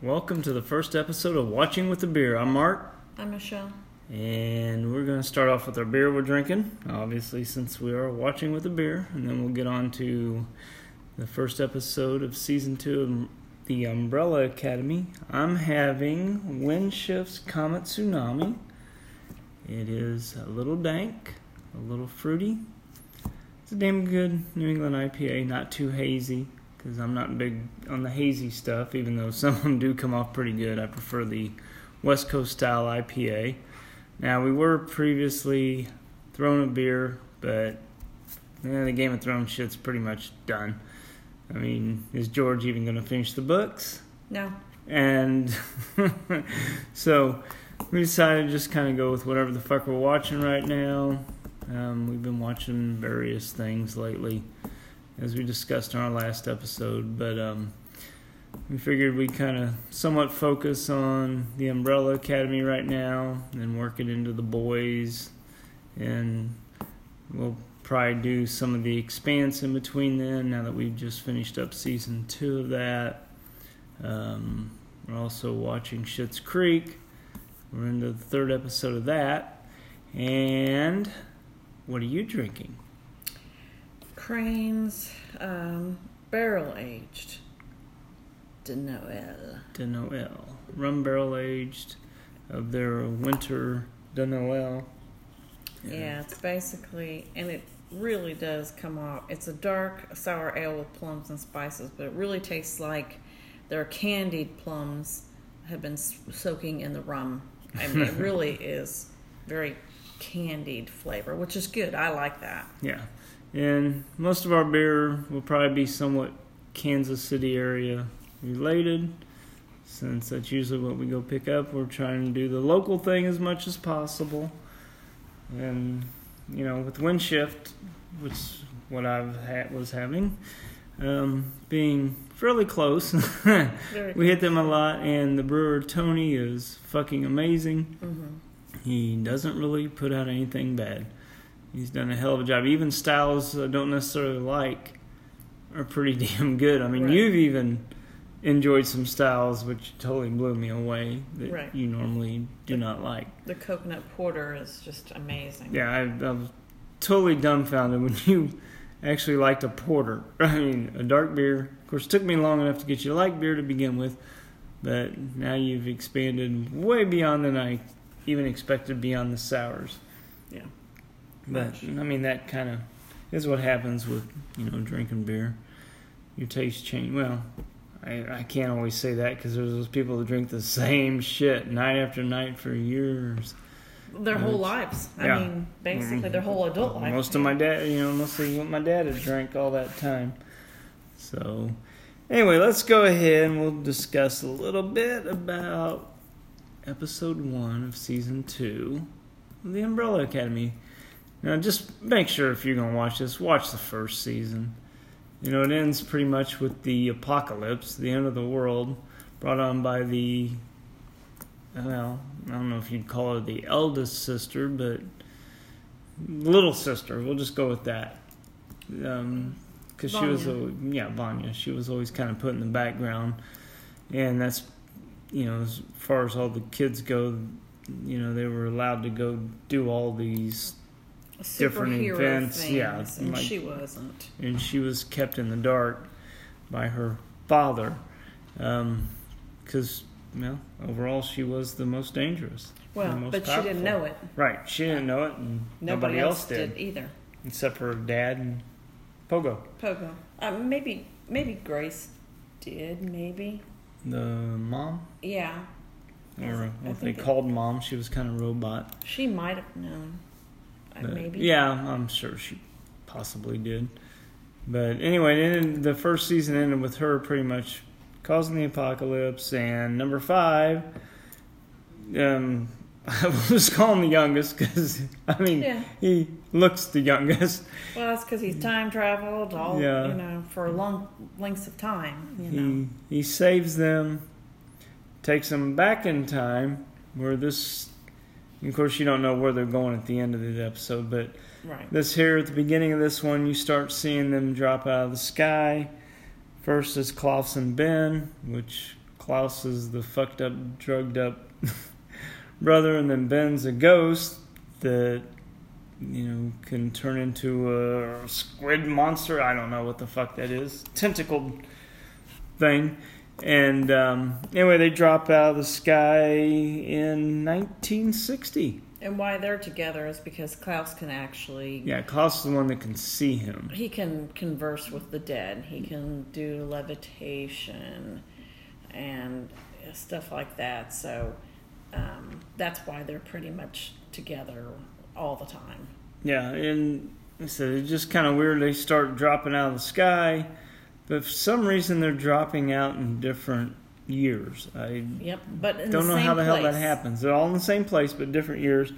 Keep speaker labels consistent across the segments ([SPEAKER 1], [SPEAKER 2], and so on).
[SPEAKER 1] Welcome to the first episode of Watching with a Beer. I'm Mark,
[SPEAKER 2] I'm Michelle.
[SPEAKER 1] and we're going to start off with our beer we're drinking, obviously, since we are watching with a beer, and then we'll get on to the first episode of season two of the Umbrella Academy. I'm having Windshift's Comet Tsunami. It is a little dank, a little fruity. It's a damn good New England IPA, not too hazy because I'm not big on the hazy stuff, even though some of them do come off pretty good. I prefer the West Coast style IPA. Now, we were previously throwing a beer, but yeah, the Game of Thrones shit's pretty much done. I mean, is George even going to finish the books?
[SPEAKER 2] No.
[SPEAKER 1] And so we decided to just kind of go with whatever the fuck we're watching right now. Um, we've been watching various things lately, as we discussed in our last episode, but um, we figured we'd kind of somewhat focus on the Umbrella Academy right now and work it into the boys. And we'll probably do some of the expanse in between then now that we've just finished up season two of that. Um, we're also watching Schitt's Creek. We're into the third episode of that. And what are you drinking?
[SPEAKER 2] Crane's um, barrel aged de Noël.
[SPEAKER 1] De Noël. Rum barrel aged of their winter De Noël.
[SPEAKER 2] Yeah. it's basically, and it really does come off. It's a dark sour ale with plums and spices, but it really tastes like their candied plums have been soaking in the rum. I mean, it really is very candied flavor, which is good. I like that.
[SPEAKER 1] Yeah. And most of our beer will probably be somewhat Kansas City area related. Since that's usually what we go pick up, we're trying to do the local thing as much as possible. And, you know, with Windshift, which what I've had, was having, um, being fairly close, we hit them a lot. And the brewer, Tony, is fucking amazing.
[SPEAKER 2] hmm
[SPEAKER 1] He doesn't really put out anything bad. He's done a hell of a job. Even styles I don't necessarily like are pretty damn good. I mean,
[SPEAKER 2] Right.
[SPEAKER 1] you've even enjoyed some styles which totally blew me away that
[SPEAKER 2] Right.
[SPEAKER 1] you normally do not like.
[SPEAKER 2] The coconut porter is just amazing.
[SPEAKER 1] Yeah, I, I was totally dumbfounded when you actually liked a porter. I mean, a dark beer. Of course, it took me long enough to get you to like beer to begin with, but now you've expanded way beyond than I even expected beyond the sours.
[SPEAKER 2] Yeah.
[SPEAKER 1] But
[SPEAKER 2] Much.
[SPEAKER 1] I mean, that kind of is what happens with you know drinking beer. Your taste change. Well, I I can't always say that because there's those people that drink the same shit night after night for years.
[SPEAKER 2] Their whole lives. I
[SPEAKER 1] yeah.
[SPEAKER 2] mean, basically
[SPEAKER 1] Mhm.
[SPEAKER 2] their whole adult life.
[SPEAKER 1] Most of my dad, you know, mostly what my dad had drank all that time. So, anyway, let's go ahead and we'll discuss a little bit about episode one of season two of the Umbrella Academy. Now, just make sure if you're going to watch this, watch the first season. You know, it ends pretty much with the apocalypse, the end of the world, brought on by the, well, I don't know if you'd call her the eldest sister, but little sister. We'll just go with that. Um, because she was, a, yeah, Vanya. She was always kind of put in the background, and that's, you know, as far as all the kids go, you know, they were allowed to go do all these, different events,
[SPEAKER 2] Things,
[SPEAKER 1] yeah,
[SPEAKER 2] and
[SPEAKER 1] like-
[SPEAKER 2] she wasn't.
[SPEAKER 1] and she was kept in the dark by her father, because, you know, overall she was the most dangerous.
[SPEAKER 2] Well,
[SPEAKER 1] most
[SPEAKER 2] but she didn't know it.
[SPEAKER 1] Right, she didn't know it, and nobody, else did.
[SPEAKER 2] either.
[SPEAKER 1] except for dad and Pogo.
[SPEAKER 2] Pogo. Uh, maybe maybe Grace did. Maybe.
[SPEAKER 1] The mom,
[SPEAKER 2] Yeah.
[SPEAKER 1] or what they
[SPEAKER 2] it-
[SPEAKER 1] called mom, she was kind of robot.
[SPEAKER 2] She might have known.
[SPEAKER 1] But,
[SPEAKER 2] maybe.
[SPEAKER 1] Yeah, I'm sure she possibly did. But anyway, ended, the first season ended with her pretty much causing the apocalypse. And number five, um, I will just call him the youngest because I mean
[SPEAKER 2] Yeah.
[SPEAKER 1] he looks the youngest.
[SPEAKER 2] Well, that's because he's time traveled all
[SPEAKER 1] Yeah.
[SPEAKER 2] you know for long lengths of time. You know.
[SPEAKER 1] He he saves them, takes them back in time where this. Of course, you don't know where they're going at the end of the episode, but
[SPEAKER 2] Right.
[SPEAKER 1] this here at the beginning of this one, you start seeing them drop out of the sky. First is Klaus and Ben, which Klaus is the fucked up, drugged up brother, and then Ben's a ghost that you know can turn into a squid monster. I don't know what the fuck that is, tentacled thing. And um, anyway, they drop out of the sky in 1960.
[SPEAKER 2] And why they're together is because Klaus can actually.
[SPEAKER 1] Yeah, Klaus is the one that can see him.
[SPEAKER 2] He can converse with the dead. He can do levitation and stuff like that. So um, that's why they're pretty much together all the time.
[SPEAKER 1] Yeah, and so it's just kind of weird. They start dropping out of the sky, but for some reason they're dropping out in different years. I
[SPEAKER 2] yep, but
[SPEAKER 1] don't know how the
[SPEAKER 2] place.
[SPEAKER 1] hell that happens. They're all in the same place, but different years.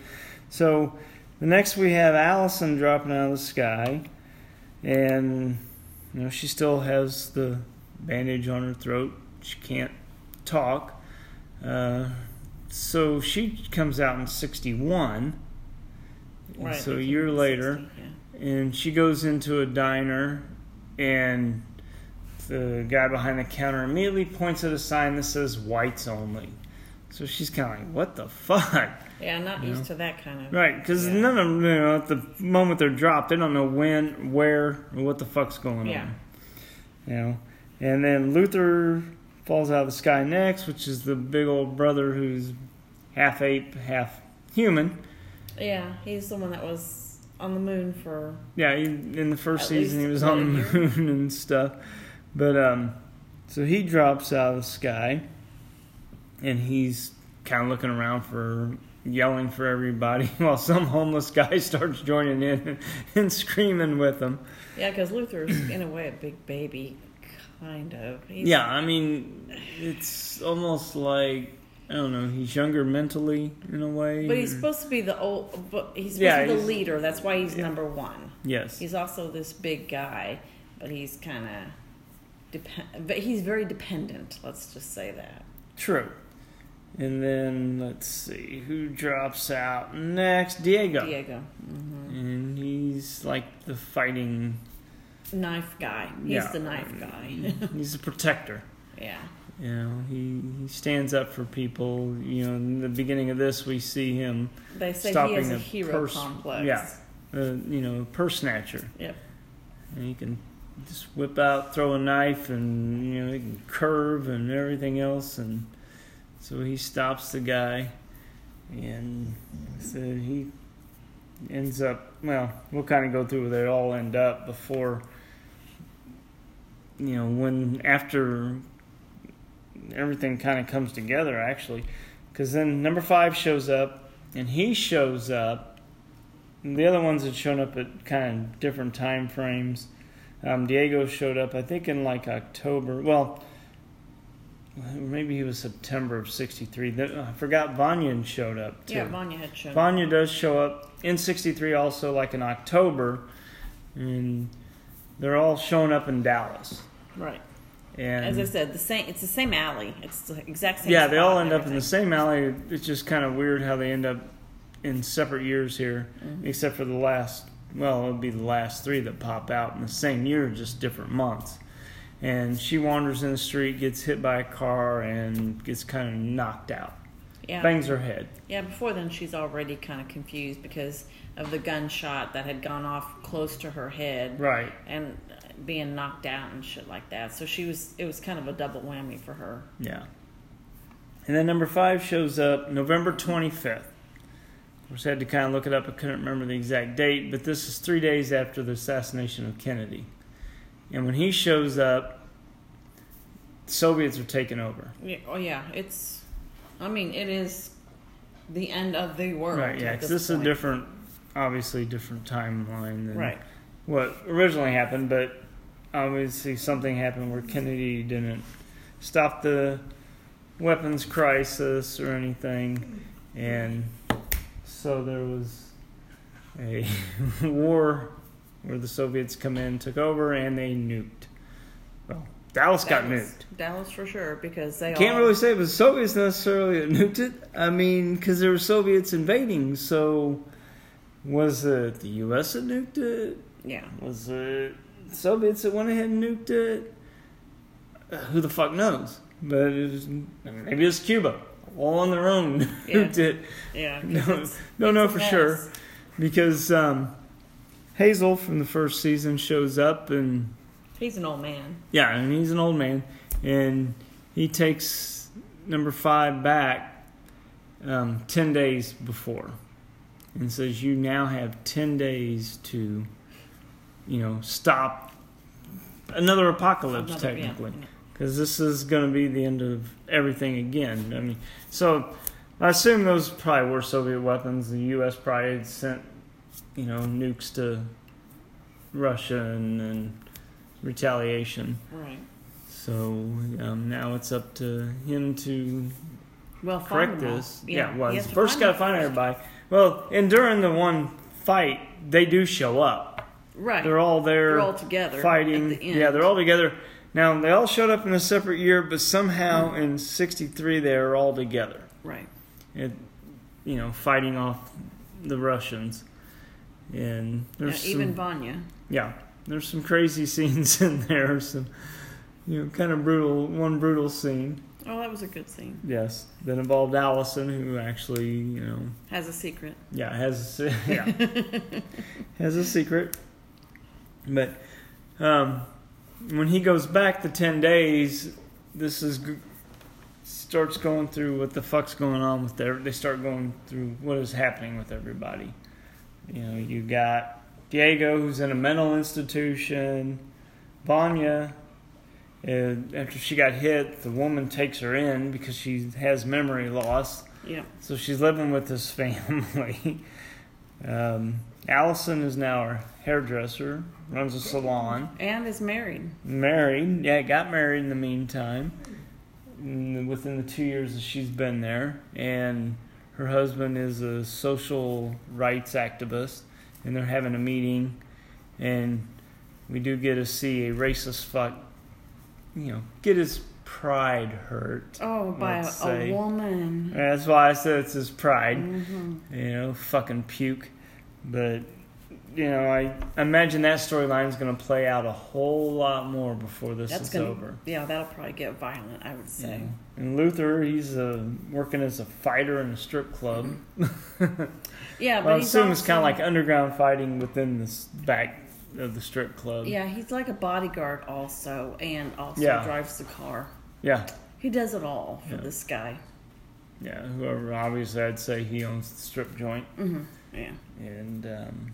[SPEAKER 1] So the next we have Allison dropping out of the sky, and you know she still has the bandage on her throat. She can't talk. Uh, so she comes out in '61.
[SPEAKER 2] Right,
[SPEAKER 1] so a year later,
[SPEAKER 2] yeah.
[SPEAKER 1] and she goes into a diner, and the guy behind the counter immediately points at a sign that says "whites only." So she's kind of like, "What the fuck?"
[SPEAKER 2] Yeah, I'm not
[SPEAKER 1] You
[SPEAKER 2] used
[SPEAKER 1] know?
[SPEAKER 2] to that kind of.
[SPEAKER 1] Right? Because
[SPEAKER 2] Yeah.
[SPEAKER 1] none of them, you know, at the moment they're dropped, they don't know when, where, or what the fuck's going
[SPEAKER 2] Yeah.
[SPEAKER 1] on. You know, and then Luther falls out of the sky next, which is the big old brother who's half ape, half human.
[SPEAKER 2] Yeah, he's the one that was on the moon for.
[SPEAKER 1] Yeah, he, in the first season he was on the moon and stuff. But um, so he drops out of the sky, and he's kind of looking around for yelling for everybody while some homeless guy starts joining in and screaming with him.
[SPEAKER 2] Yeah, because Luther's in a way a big baby, kind of. He's,
[SPEAKER 1] Yeah, I mean, it's almost like I don't know. He's younger mentally in a way.
[SPEAKER 2] But he's
[SPEAKER 1] or-
[SPEAKER 2] supposed to be the old. But he's supposed
[SPEAKER 1] Yeah,
[SPEAKER 2] to be the
[SPEAKER 1] he's-
[SPEAKER 2] leader. That's why he's number one.
[SPEAKER 1] yes,
[SPEAKER 2] He's also this big guy, but he's kind of. Dep- but he's very dependent. Let's just say that.
[SPEAKER 1] true. And then let's see who drops out next. Diego.
[SPEAKER 2] Diego, hmm
[SPEAKER 1] and he's like the fighting.
[SPEAKER 2] knife guy. He's
[SPEAKER 1] Yeah.
[SPEAKER 2] the knife guy.
[SPEAKER 1] he's a protector.
[SPEAKER 2] yeah.
[SPEAKER 1] You know, he he stands up for people. You know, in the beginning of this, we see him,
[SPEAKER 2] They say
[SPEAKER 1] Stopping
[SPEAKER 2] he has a
[SPEAKER 1] a
[SPEAKER 2] hero
[SPEAKER 1] purse-
[SPEAKER 2] complex.
[SPEAKER 1] yeah. uh, you know, purse snatcher,
[SPEAKER 2] Yep.
[SPEAKER 1] and he can just whip out, throw a knife, and you know, can curve and everything else, and so he stops the guy, and so he ends up. Well, we'll kind of go through where they all end up before. You know, when after everything kind of comes together, actually, because then number five shows up, and he shows up. And the other ones had shown up at kind of different time frames. Um, Diego showed up, I think, in like October. Well, maybe he was September of '63. Then- I forgot Vanya showed up too.
[SPEAKER 2] Yeah, Vanya had shown.
[SPEAKER 1] Vanya does show up in '63, also like in October, and they're all showing up in Dallas.
[SPEAKER 2] Right.
[SPEAKER 1] And
[SPEAKER 2] As I said, the same. It's the same alley. It's the exact same.
[SPEAKER 1] yeah, they all end up in the same alley. It's just kind of weird how they end up in separate years here,
[SPEAKER 2] Mhm.
[SPEAKER 1] except for the last. Well, it'll be the last three that pop out in the same year, just different months. And she wanders in the street, gets hit by a car, and gets kind of knocked out.
[SPEAKER 2] Yeah.
[SPEAKER 1] Bangs her head.
[SPEAKER 2] Yeah. Before then, she's already kind of confused because of the gunshot that had gone off close to her head
[SPEAKER 1] Right.
[SPEAKER 2] and being knocked out and shit like that. So she was. It was kind of a double whammy for her.
[SPEAKER 1] Yeah. And then number five shows up November 25th. Course, I had to kind of look it up. I couldn't remember the exact date, but this is three days after the assassination of Kennedy. And when he shows up, Soviets are taking over.
[SPEAKER 2] Yeah, oh yeah, it's. I mean, it is the end of the world.
[SPEAKER 1] Right, yeah, because
[SPEAKER 2] this
[SPEAKER 1] this is a different, obviously different timeline than
[SPEAKER 2] Right.
[SPEAKER 1] what originally happened, but obviously something happened where Kennedy didn't stop the weapons crisis or anything, and so there was a war where the Soviets come in, took over, and they nuked. Well, Dallas got nuked.
[SPEAKER 2] Dallas for sure because they
[SPEAKER 1] Can't
[SPEAKER 2] all,
[SPEAKER 1] really say it was Soviets necessarily that nuked it. I mean, because there were Soviets invading, so was it the U.S. that nuked it?
[SPEAKER 2] Yeah.
[SPEAKER 1] Was it Soviets that went ahead and nuked it? Uh, who the fuck knows? but it was, maybe it's Cuba on their own who
[SPEAKER 2] Yeah.
[SPEAKER 1] did.
[SPEAKER 2] Yeah.
[SPEAKER 1] No,
[SPEAKER 2] it's-
[SPEAKER 1] don't know for sure because um, Hazel from the first season shows up and
[SPEAKER 2] He's an old man.
[SPEAKER 1] yeah, and he's an old man and he takes number five back um, ten days before and says you now have ten days to you know stop another apocalypse
[SPEAKER 2] Another- yeah,
[SPEAKER 1] technically
[SPEAKER 2] yeah.
[SPEAKER 1] Because this is going to be the end of everything again. I mean, so I assume those probably were Soviet weapons. The U.S. probably had sent, you know, nukes to Russia and, and retaliation.
[SPEAKER 2] Right.
[SPEAKER 1] So um, now it's up to him to
[SPEAKER 2] Well,
[SPEAKER 1] correct this. Yeah,
[SPEAKER 2] he
[SPEAKER 1] well, first got to find everybody. Well, and during the one fight, they do show up.
[SPEAKER 2] Right.
[SPEAKER 1] They're all there.
[SPEAKER 2] They're all together
[SPEAKER 1] fighting.
[SPEAKER 2] the.
[SPEAKER 1] Yeah, they're all together. Now they all showed up in a separate year, but somehow in '63 they are all together.
[SPEAKER 2] right.
[SPEAKER 1] It, you know, fighting off the Russians. And
[SPEAKER 2] Yeah,
[SPEAKER 1] there's some,
[SPEAKER 2] even Vanya.
[SPEAKER 1] yeah, there's some crazy scenes in there. Some, you know, kind of brutal. One brutal scene.
[SPEAKER 2] Oh, that was a good scene.
[SPEAKER 1] Yes, that involved Allison, who actually, you know,
[SPEAKER 2] Has a secret.
[SPEAKER 1] yeah, has a, yeah, has a secret. But um, when he goes back the ten days, this is starts going through what the fuck's going on with their. They start going through what is happening with everybody. You know, you got Diego, who's in a mental institution. Vanya, uh, after she got hit, the woman takes her in because she has memory loss.
[SPEAKER 2] Yeah.
[SPEAKER 1] So she's living with this family. Um, Allison is now her hairdresser, runs a salon.
[SPEAKER 2] And is married.
[SPEAKER 1] Married, yeah, got married in the meantime. Within the two years that she's been there, and her husband is a social rights activist, and they're having a meeting, and we do get to see a racist fuck, you know, get his pride hurt.
[SPEAKER 2] Oh, by a, a woman.
[SPEAKER 1] That's why I said it's his pride
[SPEAKER 2] hmm
[SPEAKER 1] you know, fucking puke. But you know, I imagine that storyline is going to play out a whole lot more before this
[SPEAKER 2] That's
[SPEAKER 1] is
[SPEAKER 2] gonna.
[SPEAKER 1] over.
[SPEAKER 2] Yeah, that'll probably get violent. I would say.
[SPEAKER 1] know. And Luther, he's uh, working as a fighter in a strip club.
[SPEAKER 2] Yeah, but
[SPEAKER 1] I
[SPEAKER 2] he's
[SPEAKER 1] assume it's kind of like underground fighting within the back of the strip club.
[SPEAKER 2] Yeah, he's like a bodyguard also, and also
[SPEAKER 1] Yeah.
[SPEAKER 2] drives the car.
[SPEAKER 1] yeah,
[SPEAKER 2] He does it all for
[SPEAKER 1] Yeah.
[SPEAKER 2] this guy.
[SPEAKER 1] yeah. Whoever, obviously, I'd say he owns the strip joint.
[SPEAKER 2] hmm Yeah.
[SPEAKER 1] And um,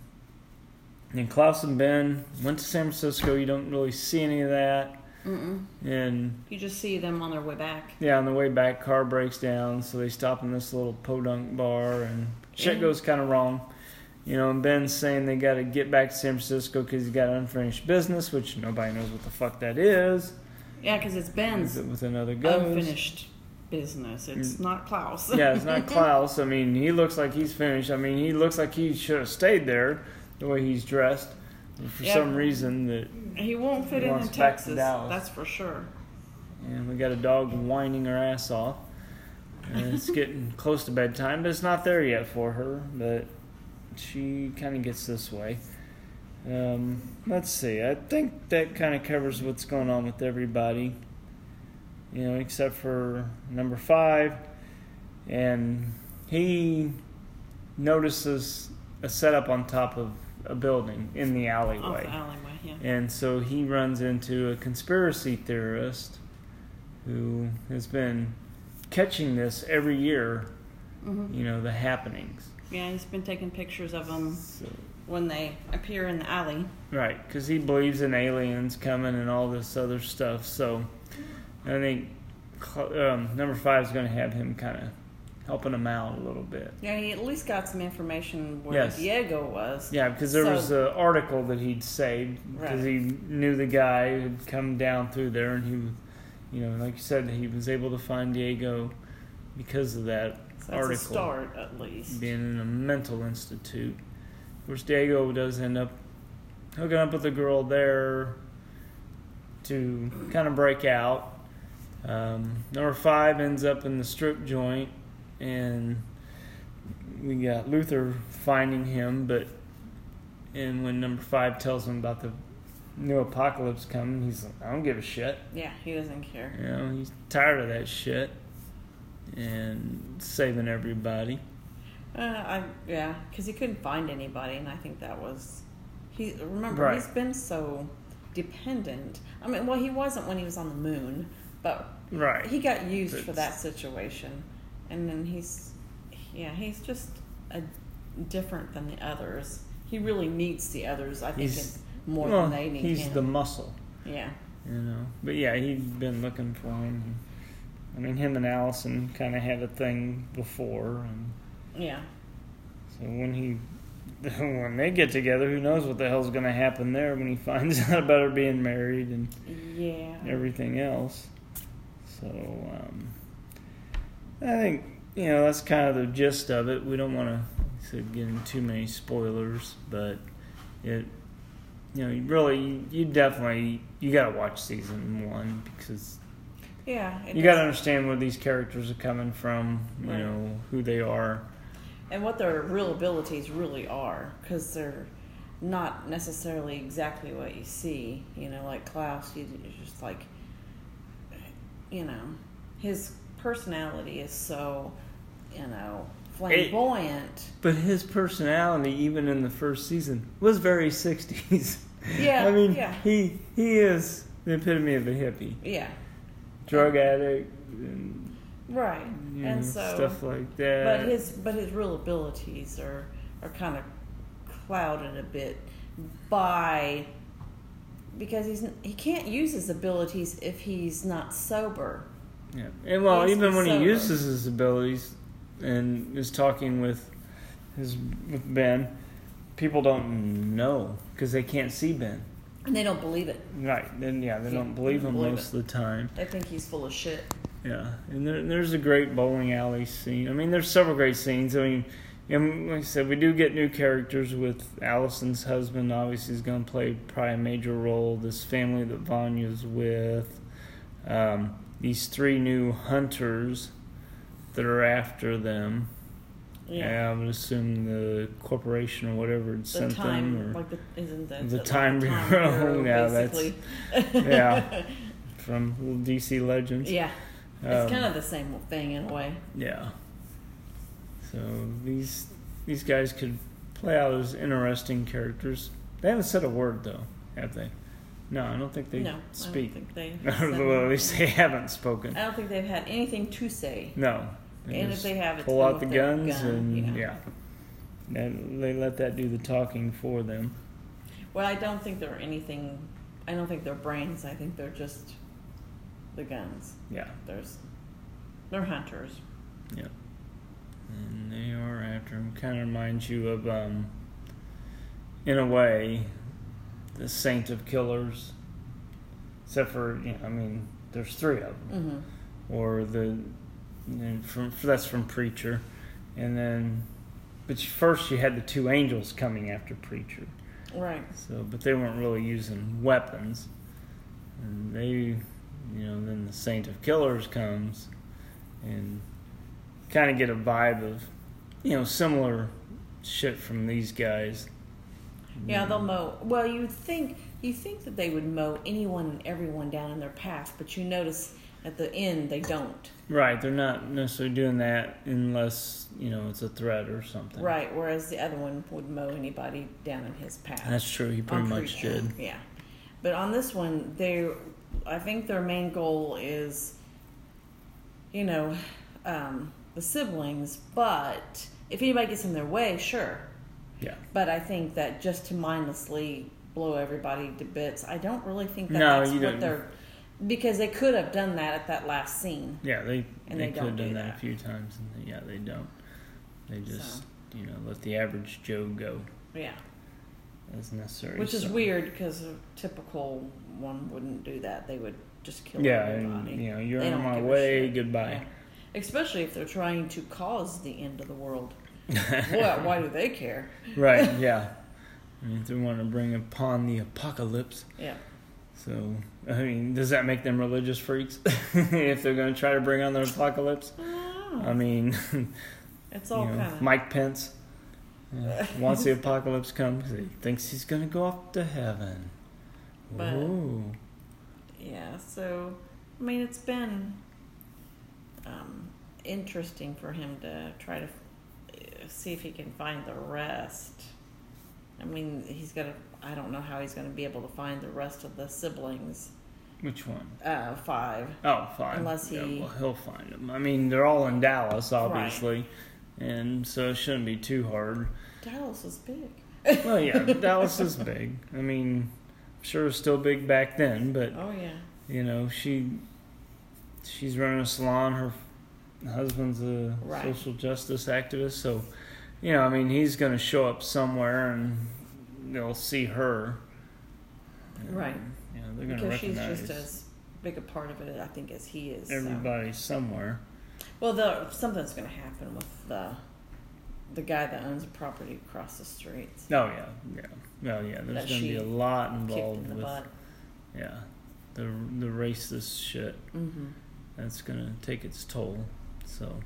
[SPEAKER 1] and Klaus and Ben went to San Francisco. You don't really see any of that.
[SPEAKER 2] Mm-mm.
[SPEAKER 1] And
[SPEAKER 2] You just see them on their way back.
[SPEAKER 1] Yeah, on the way back, car breaks down, so they stop in this little podunk bar, and shit
[SPEAKER 2] Yeah.
[SPEAKER 1] goes kind of wrong. You know, and Ben's saying they got to get back to San Francisco because he's got unfinished business, which nobody knows what the fuck that is.
[SPEAKER 2] Yeah, because it's Ben's
[SPEAKER 1] Is it with another ghost?
[SPEAKER 2] unfinished business. It's not Klaus.
[SPEAKER 1] yeah, it's not Klaus. I mean, he looks like he's finished. I mean, he looks like he should have stayed there, the way he's dressed. For
[SPEAKER 2] Yeah.
[SPEAKER 1] some reason, that
[SPEAKER 2] he won't fit
[SPEAKER 1] He
[SPEAKER 2] in in Texas. That's for sure.
[SPEAKER 1] and we got a dog whining her ass off. And it's getting close to bedtime, but it's not there yet for her. But she kind of gets this way. Um, let's see. I think that kind of covers what's going on with everybody. You know, except for number five, and he notices a setup on top of a building in the alleyway.
[SPEAKER 2] the alleyway, yeah.
[SPEAKER 1] And so he runs into a conspiracy theorist who has been catching this every year,
[SPEAKER 2] hmm
[SPEAKER 1] you know, the happenings.
[SPEAKER 2] Yeah, he's been taking pictures of them
[SPEAKER 1] So,
[SPEAKER 2] when they appear in the alley.
[SPEAKER 1] right, because he believes in aliens coming and all this other stuff. So I think um, number five is going to have him kind of helping him out a little bit.
[SPEAKER 2] Yeah, he at least got some information where
[SPEAKER 1] Yes.
[SPEAKER 2] Diego was.
[SPEAKER 1] Yeah, because there
[SPEAKER 2] So-
[SPEAKER 1] was an article that he'd saved because
[SPEAKER 2] Right.
[SPEAKER 1] he knew the guy who had come down through there, and he, you know, like you said, he was able to find Diego because of that
[SPEAKER 2] So that's
[SPEAKER 1] article
[SPEAKER 2] a start, at least.
[SPEAKER 1] being in a mental institute. Of course, Diego does end up hooking up with a girl there to kind of break out. Um, number five ends up in the strip joint, and we got Luther finding him, but and when number five tells him about the new apocalypse coming, he's like, I don't give a shit.
[SPEAKER 2] Yeah, he doesn't care.
[SPEAKER 1] You know, he's tired of that shit and saving everybody.
[SPEAKER 2] Uh, I yeah, because he couldn't find anybody, and I think that was he. Remember,
[SPEAKER 1] Right.
[SPEAKER 2] he's been so dependent. I mean, well, he wasn't when he was on the moon, but
[SPEAKER 1] Right.
[SPEAKER 2] he got used for that situation, and then he's yeah, he's just a, different than the others. He really needs the others. I think more
[SPEAKER 1] well,
[SPEAKER 2] than they need
[SPEAKER 1] he's
[SPEAKER 2] him.
[SPEAKER 1] He's the muscle,
[SPEAKER 2] yeah,
[SPEAKER 1] you know. But yeah, he'd been looking for him. I mean, him and Allison kind of had a thing before, and
[SPEAKER 2] yeah,
[SPEAKER 1] so when he, when they get together, who knows what the hell's going to happen there when he finds out about her being married and
[SPEAKER 2] yeah.
[SPEAKER 1] everything else. So um, I think you know that's kind of the gist of it. We don't want to get into too many spoilers, but it you know you really you definitely you got to watch season one because
[SPEAKER 2] Yeah,
[SPEAKER 1] you got to understand where these characters are coming from. You
[SPEAKER 2] Right.
[SPEAKER 1] know who they are.
[SPEAKER 2] and what their real abilities really are, because they're not necessarily exactly what you see. You know, like Klaus, you you're just like, you know, his personality is so, you know, flamboyant.
[SPEAKER 1] But his personality, even in the first season, was very '60s.
[SPEAKER 2] Yeah,
[SPEAKER 1] I mean,
[SPEAKER 2] yeah.
[SPEAKER 1] he he is the epitome of a hippie.
[SPEAKER 2] yeah,
[SPEAKER 1] drug addict and
[SPEAKER 2] right. and
[SPEAKER 1] know,
[SPEAKER 2] so,
[SPEAKER 1] stuff like that.
[SPEAKER 2] but his but his real abilities are are kind of clouded a bit by because he's he can't use his abilities if he's not sober.
[SPEAKER 1] yeah. and well,
[SPEAKER 2] he has to
[SPEAKER 1] even when he uses his abilities and is talking with his with Ben, people don't know because they can't see Ben.
[SPEAKER 2] And they don't believe it.
[SPEAKER 1] Right? Then yeah, they
[SPEAKER 2] Yeah,
[SPEAKER 1] don't believe
[SPEAKER 2] they
[SPEAKER 1] him
[SPEAKER 2] believe
[SPEAKER 1] most of the time.
[SPEAKER 2] They think he's full of shit.
[SPEAKER 1] Yeah, and there, there's a great bowling alley scene. I mean, there's several great scenes. I mean, and like I said, we do get new characters with Allison's husband. Obviously, he's going to play probably a major role. This family that Vanya's with, um, these three new hunters that are after them.
[SPEAKER 2] Yeah.
[SPEAKER 1] I would assume the corporation or whatever had
[SPEAKER 2] the
[SPEAKER 1] sent
[SPEAKER 2] time,
[SPEAKER 1] them, or
[SPEAKER 2] like the isn't that
[SPEAKER 1] the
[SPEAKER 2] like
[SPEAKER 1] Time
[SPEAKER 2] the
[SPEAKER 1] Bureau, yeah, that's- yeah, from DC Legends.
[SPEAKER 2] yeah. It's
[SPEAKER 1] Um,
[SPEAKER 2] kind of the same thing in a way.
[SPEAKER 1] Yeah. So these these guys could play out as interesting characters. They haven't said a word though, have they? No, I don't think they
[SPEAKER 2] no,
[SPEAKER 1] speak.
[SPEAKER 2] I don't think they.
[SPEAKER 1] well, at least they haven't spoken.
[SPEAKER 2] I don't think they've had anything to say.
[SPEAKER 1] No.
[SPEAKER 2] And if they have, it's
[SPEAKER 1] pull out the guns
[SPEAKER 2] gun,
[SPEAKER 1] and
[SPEAKER 2] yeah.
[SPEAKER 1] yeah. And they let that do the talking for them.
[SPEAKER 2] Well, I don't think they're anything. I don't think they're brains. I think they're just the guns.
[SPEAKER 1] Yeah.
[SPEAKER 2] There's, they're hunters.
[SPEAKER 1] Yeah. And they are after him. Kind of reminds you of, um, in a way, the Saint of Killers. Except for, you know, I mean, there's three of them.
[SPEAKER 2] hmm
[SPEAKER 1] Or the, and from that's from Preacher, and then, but first you had the two angels coming after Preacher.
[SPEAKER 2] Right.
[SPEAKER 1] So, but they weren't really using weapons. And they, you know, then the Saint of Killers comes and kind of get a vibe of, you know, similar shit from these guys.
[SPEAKER 2] Yeah, they'll mow. Well, you think you think that they would mow anyone and everyone down in their path, but you notice at the end they don't.
[SPEAKER 1] Right, they're not necessarily doing that unless, you know, it's a threat or something.
[SPEAKER 2] Right. Whereas the other one would mow anybody down in his path.
[SPEAKER 1] That's true, he pretty much did.
[SPEAKER 2] Yeah, but on this one, they, I think their main goal is, you know, um, the siblings. But if anybody gets in their way, sure.
[SPEAKER 1] Yeah.
[SPEAKER 2] But I think that just to mindlessly blow everybody to bits, I don't really think that
[SPEAKER 1] No,
[SPEAKER 2] that's
[SPEAKER 1] you
[SPEAKER 2] what
[SPEAKER 1] don't.
[SPEAKER 2] they're. Because they could have done that at that last scene.
[SPEAKER 1] Yeah, they
[SPEAKER 2] And
[SPEAKER 1] they,
[SPEAKER 2] they
[SPEAKER 1] could have done
[SPEAKER 2] do
[SPEAKER 1] that, a few times, and they, yeah, they don't. They just
[SPEAKER 2] So.
[SPEAKER 1] you know let the average Joe go
[SPEAKER 2] Yeah.
[SPEAKER 1] as necessary.
[SPEAKER 2] Which is
[SPEAKER 1] so-
[SPEAKER 2] weird because a typical one wouldn't do that. They would just kill
[SPEAKER 1] Yeah,
[SPEAKER 2] everybody.
[SPEAKER 1] and, you know you're
[SPEAKER 2] They
[SPEAKER 1] on my way. Goodbye.
[SPEAKER 2] Yeah. Especially if they're trying to cause the end of the world. well, why do they care?
[SPEAKER 1] right? Yeah. I mean, if they want to bring upon the apocalypse,
[SPEAKER 2] Yeah.
[SPEAKER 1] so I mean, does that make them religious freaks if they're going to try to bring on the apocalypse?
[SPEAKER 2] I.
[SPEAKER 1] I mean,
[SPEAKER 2] it's
[SPEAKER 1] you
[SPEAKER 2] all
[SPEAKER 1] know,
[SPEAKER 2] kind of.
[SPEAKER 1] Mike Pence uh, once the apocalypse comes, he thinks he's going to go off to heaven.
[SPEAKER 2] But yeah, so I mean, it's been um, interesting for him to try to see if he can find the rest. I mean, he's gonna. I don't know how he's gonna be able to find the rest of the siblings.
[SPEAKER 1] Which one?
[SPEAKER 2] Uh, five.
[SPEAKER 1] Oh, five.
[SPEAKER 2] Unless he.
[SPEAKER 1] Yeah, well, he'll find them. I mean, they're all in Dallas, obviously, right. and so it shouldn't be too hard.
[SPEAKER 2] Dallas is big.
[SPEAKER 1] well, yeah, Dallas is big. I mean, I'm sure it was still big back then, but
[SPEAKER 2] oh yeah,
[SPEAKER 1] you know, she she's running a salon. Her husband's a right. social justice activist, so you know, I mean, he's going to show up somewhere and they'll see her.
[SPEAKER 2] Right.
[SPEAKER 1] Yeah, they're going
[SPEAKER 2] to
[SPEAKER 1] recognize.
[SPEAKER 2] she's just as big a part of it, I think, as he is.
[SPEAKER 1] Everybody
[SPEAKER 2] so.
[SPEAKER 1] somewhere.
[SPEAKER 2] Well, the, something's going to happen with the the guy that owns a property across the street.
[SPEAKER 1] Oh yeah, yeah. Well, yeah. There's going to be a lot involved
[SPEAKER 2] in
[SPEAKER 1] with.
[SPEAKER 2] Butt.
[SPEAKER 1] Yeah, the the racist shit.
[SPEAKER 2] Mm-hmm.
[SPEAKER 1] That's going to take its toll. So,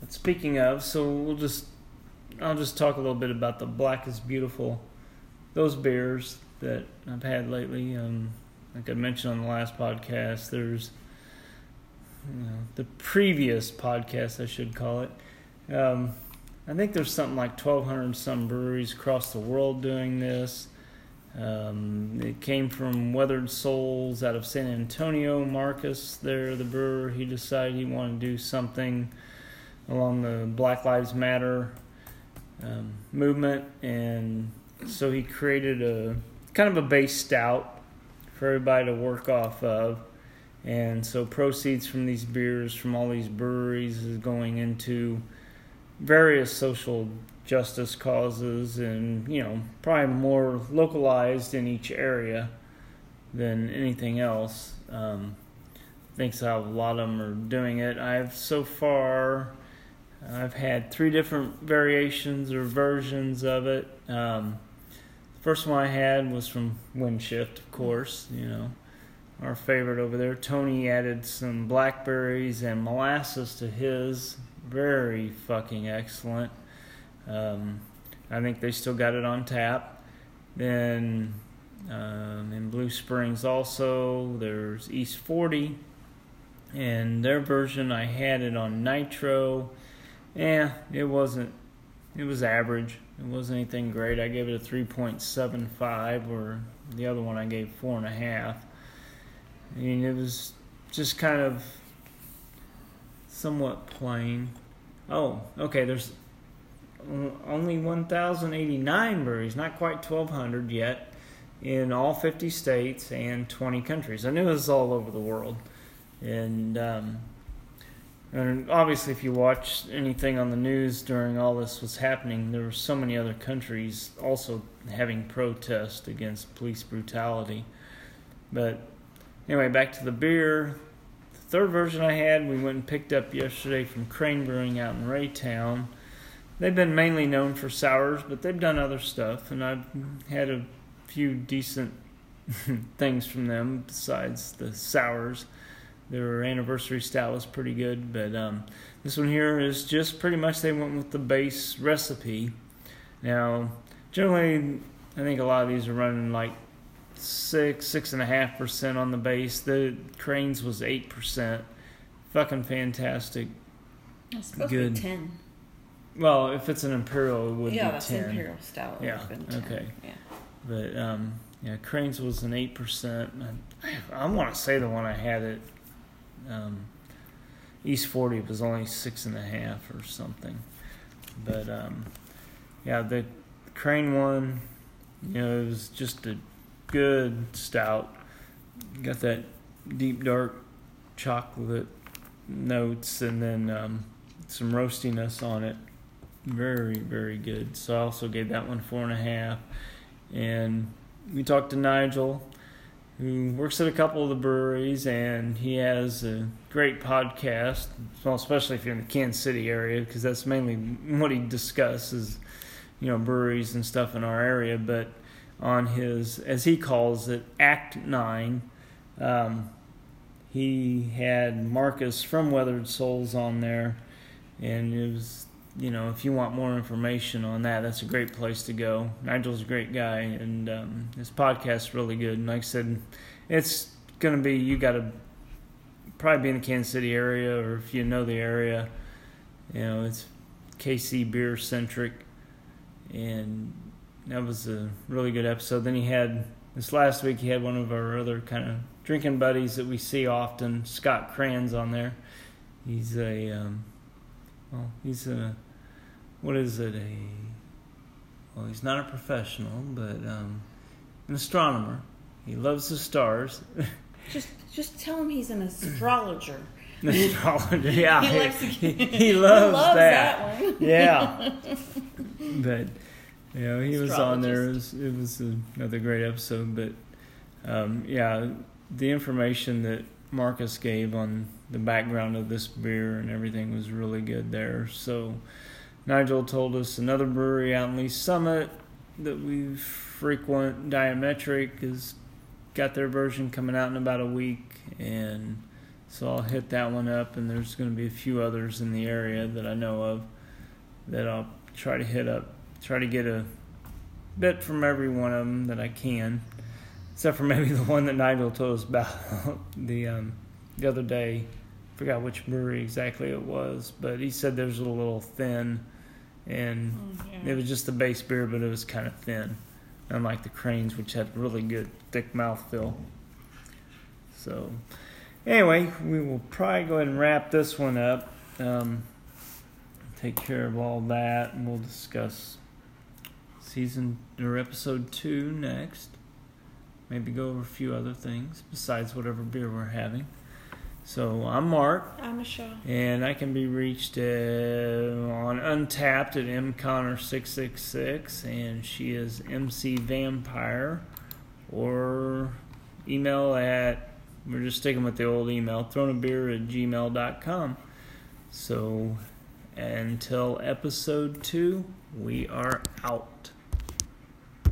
[SPEAKER 1] but speaking of, so we'll just I'll just talk a little bit about the Black is Beautiful. Those beers that I've had lately, um, like I mentioned on the last podcast, there's you know, the previous podcast, I should call it. Um, I think there's something like 1,200 some breweries across the world doing this. Um, it came from Weathered Souls out of San Antonio. Marcus, there, the brewer, he decided he wanted to do something along the Black Lives Matter um, movement, and so he created a kind of a base stout for everybody to work off of. And so proceeds from these beers from all these breweries is going into various social justice causes and you know probably more localized in each area than anything else. Um, I think so. A lot of them are doing it. I've so far I've had three different variations or versions of it. Um, the first one I had was from Windshift, of course, you know, our favorite over there. Tony added some blackberries and molasses to his. Very fucking excellent. Um, I think they still got it on tap. Then um, in Blue Springs also, there's East 40. And their version, I had it on nitro yeah, it wasn't. It was average. It wasn't anything great. I gave it a three point seven five, or the other one I gave four and a half. I mean, it was just kind of somewhat plain. Oh, okay. There's only 1,089 breweries, not quite 1,200 yet, in all 50 states and 20 countries. I knew it was all over the world, and um, and obviously, if you watch anything on the news during all this was happening, there were so many other countries also having protests against police brutality. But anyway, back to the beer. The third version I had, we went and picked up yesterday from Crane Brewing out in Raytown. They've been mainly known for sours, but they've done other stuff, and I've had a few decent things from them besides the sours. Their anniversary stout was pretty good, but um, this one here is just pretty much they went with the base recipe. Now, generally, I think a lot of these are running like six, six and a half percent on the base. The Cranes was eight percent. Fucking fantastic.
[SPEAKER 2] Supposed good. to be ten.
[SPEAKER 1] Well, if it's an imperial, it would
[SPEAKER 2] yeah,
[SPEAKER 1] be
[SPEAKER 2] that's
[SPEAKER 1] ten.
[SPEAKER 2] imperial stout.
[SPEAKER 1] Yeah. Okay.
[SPEAKER 2] Yeah.
[SPEAKER 1] But um, yeah, Cranes was an eight percent. I, I want to say the one I had it um, East 40 was only six and a half or something. But um, yeah, the Crane one, you know, it was just a good stout. Got that deep dark chocolate notes and then um, some roastiness on it. Very, very good. So I also gave that one four and a half. And we talked to Nigel who works at a couple of the breweries, and he has a great podcast. Well, especially if you're in the Kansas City area, because that's mainly what he discusses, you know, breweries and stuff in our area. But on his, as he calls it, Act Nine, um, he had Marcus from Weathered Souls on there, and it was you know, if you want more information on that, that's a great place to go. Nigel's a great guy, and um, his podcast's really good. And like I said, it's going to be, you got to probably be in the Kansas City area, or if you know the area, you know, it's KC beer centric. And that was a really good episode. Then he had, this last week, he had one of our other kind of drinking buddies that we see often, Scott Crans, on there. He's a, um, well, he's a, what is it? A, well, he's not a professional, but um, an astronomer. He loves the stars.
[SPEAKER 2] just, just tell him he's an astrologer.
[SPEAKER 1] An astrologer, yeah.
[SPEAKER 2] He, likes
[SPEAKER 1] he, he
[SPEAKER 2] he
[SPEAKER 1] loves,
[SPEAKER 2] loves
[SPEAKER 1] that.
[SPEAKER 2] that one.
[SPEAKER 1] yeah. But you know, he was on there. It was, it was another great episode. But um, yeah, the information that Marcus gave on the background of this beer and everything was really good there. So Nigel told us another brewery out in Lee's Summit that we frequent, Diametric, has got their version coming out in about a week, and so I'll hit that one up. And there's going to be a few others in the area that I know of that I'll try to hit up, try to get a bit from every one of them that I can, except for maybe the one that Nigel told us about the um, the other day. Forgot which brewery exactly it was, but he said there's a little thin, and
[SPEAKER 2] Oh, yeah.
[SPEAKER 1] it was just the base beer, but it was kind of thin, unlike the Cranes, which had really good thick mouthfeel. So, anyway, we will probably go ahead and wrap this one up. Um, take care of all that, and we'll discuss season or episode two next. Maybe go over a few other things besides whatever beer we're having. So I'm Mark,
[SPEAKER 2] I'm Michelle.
[SPEAKER 1] and I can be reached uh, on Untappd at mconnor666, and she is MC Vampire, or email at we're just sticking with the old email thronabeer at gmail.com. So until episode two, we are out.